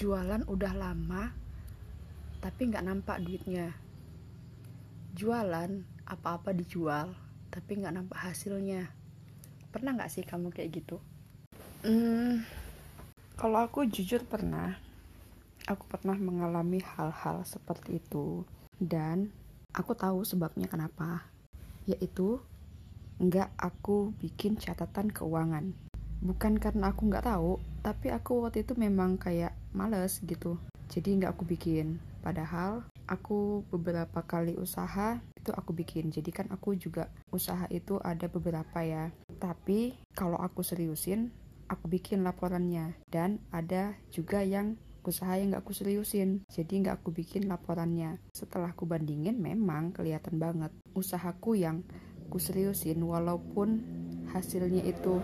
jualan udah lama tapi nggak nampak duitnya. Jualan apa-apa dijual tapi nggak nampak hasilnya. Pernah nggak sih kamu kayak gitu? Hmm, kalau aku jujur pernah. Aku pernah mengalami hal-hal seperti itu. Dan aku tahu sebabnya kenapa. Yaitu nggak aku bikin catatan keuangan bukan karena aku nggak tahu tapi aku waktu itu memang kayak males gitu. Jadi nggak aku bikin. Padahal aku beberapa kali usaha itu aku bikin. Jadi kan aku juga usaha itu ada beberapa ya. Tapi kalau aku seriusin aku bikin laporannya. Dan ada juga yang usaha yang gak aku seriusin. Jadi nggak aku bikin laporannya. Setelah aku bandingin memang kelihatan banget usahaku yang aku seriusin walaupun hasilnya itu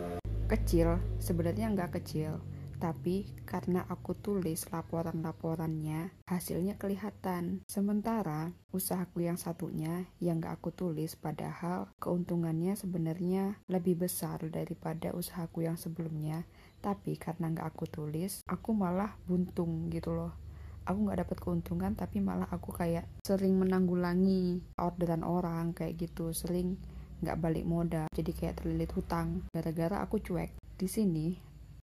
kecil sebenarnya nggak kecil. Tapi karena aku tulis laporan-laporannya hasilnya kelihatan. Sementara usahaku yang satunya yang gak aku tulis padahal keuntungannya sebenarnya lebih besar daripada usahaku yang sebelumnya. Tapi karena gak aku tulis aku malah buntung gitu loh. Aku nggak dapat keuntungan tapi malah aku kayak sering menanggulangi orderan orang kayak gitu sering nggak balik modal jadi kayak terlilit hutang. Gara-gara aku cuek di sini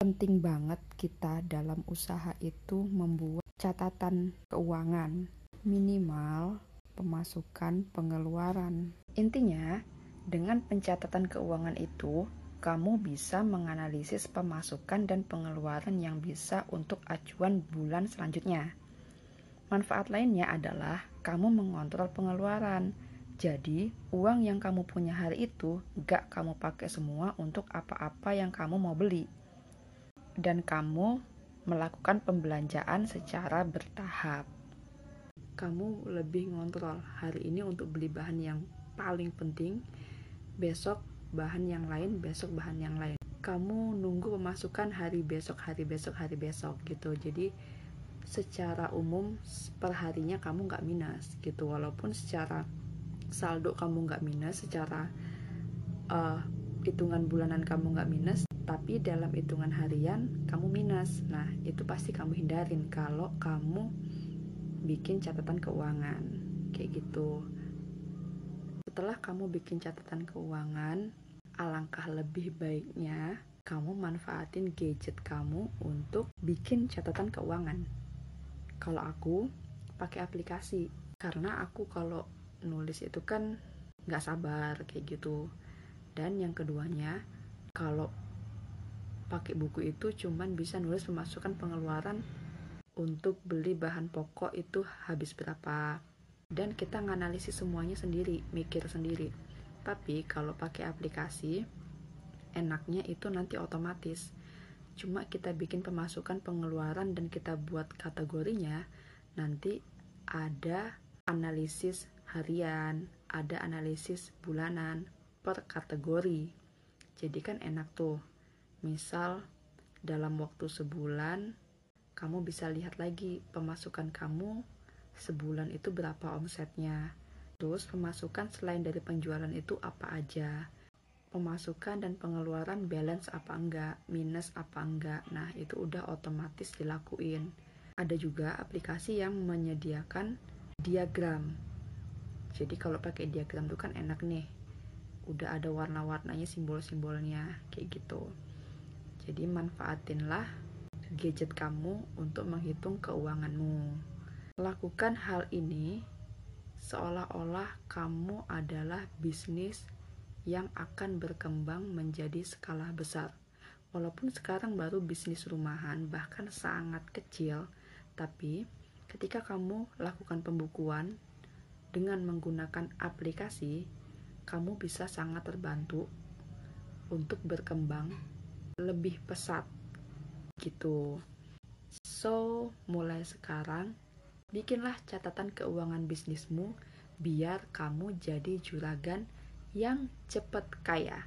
penting banget kita dalam usaha itu membuat catatan keuangan minimal pemasukan pengeluaran. Intinya dengan pencatatan keuangan itu kamu bisa menganalisis pemasukan dan pengeluaran yang bisa untuk acuan bulan selanjutnya. Manfaat lainnya adalah kamu mengontrol pengeluaran jadi, uang yang kamu punya hari itu gak kamu pakai semua untuk apa-apa yang kamu mau beli. Dan kamu melakukan pembelanjaan secara bertahap. Kamu lebih ngontrol hari ini untuk beli bahan yang paling penting, besok bahan yang lain, besok bahan yang lain. Kamu nunggu pemasukan hari besok, hari besok, hari besok gitu. Jadi secara umum perharinya kamu nggak minus gitu walaupun secara saldo kamu nggak minus secara uh, hitungan bulanan kamu nggak minus tapi dalam hitungan harian kamu minus. Nah itu pasti kamu hindarin kalau kamu bikin catatan keuangan. Kayak gitu. Setelah kamu bikin catatan keuangan alangkah lebih baiknya kamu manfaatin gadget kamu untuk bikin catatan keuangan. Kalau aku pakai aplikasi. Karena aku kalau nulis itu kan nggak sabar kayak gitu. Dan yang keduanya kalau pakai buku itu cuman bisa nulis pemasukan pengeluaran untuk beli bahan pokok itu habis berapa. Dan kita nganalisis semuanya sendiri mikir sendiri. Tapi kalau pakai aplikasi enaknya itu nanti otomatis. Cuma kita bikin pemasukan pengeluaran dan kita buat kategorinya nanti ada analisis harian, ada analisis bulanan per kategori. Jadi kan enak tuh. Misal dalam waktu sebulan kamu bisa lihat lagi pemasukan kamu sebulan itu berapa omsetnya. Terus pemasukan selain dari penjualan itu apa aja. Pemasukan dan pengeluaran balance apa enggak, minus apa enggak. Nah, itu udah otomatis dilakuin. Ada juga aplikasi yang menyediakan diagram jadi kalau pakai diagram tuh kan enak nih. Udah ada warna-warnanya simbol-simbolnya kayak gitu. Jadi manfaatinlah gadget kamu untuk menghitung keuanganmu. Lakukan hal ini seolah-olah kamu adalah bisnis yang akan berkembang menjadi skala besar. Walaupun sekarang baru bisnis rumahan bahkan sangat kecil tapi ketika kamu lakukan pembukuan dengan menggunakan aplikasi, kamu bisa sangat terbantu untuk berkembang lebih pesat gitu. So, mulai sekarang bikinlah catatan keuangan bisnismu biar kamu jadi juragan yang cepat kaya.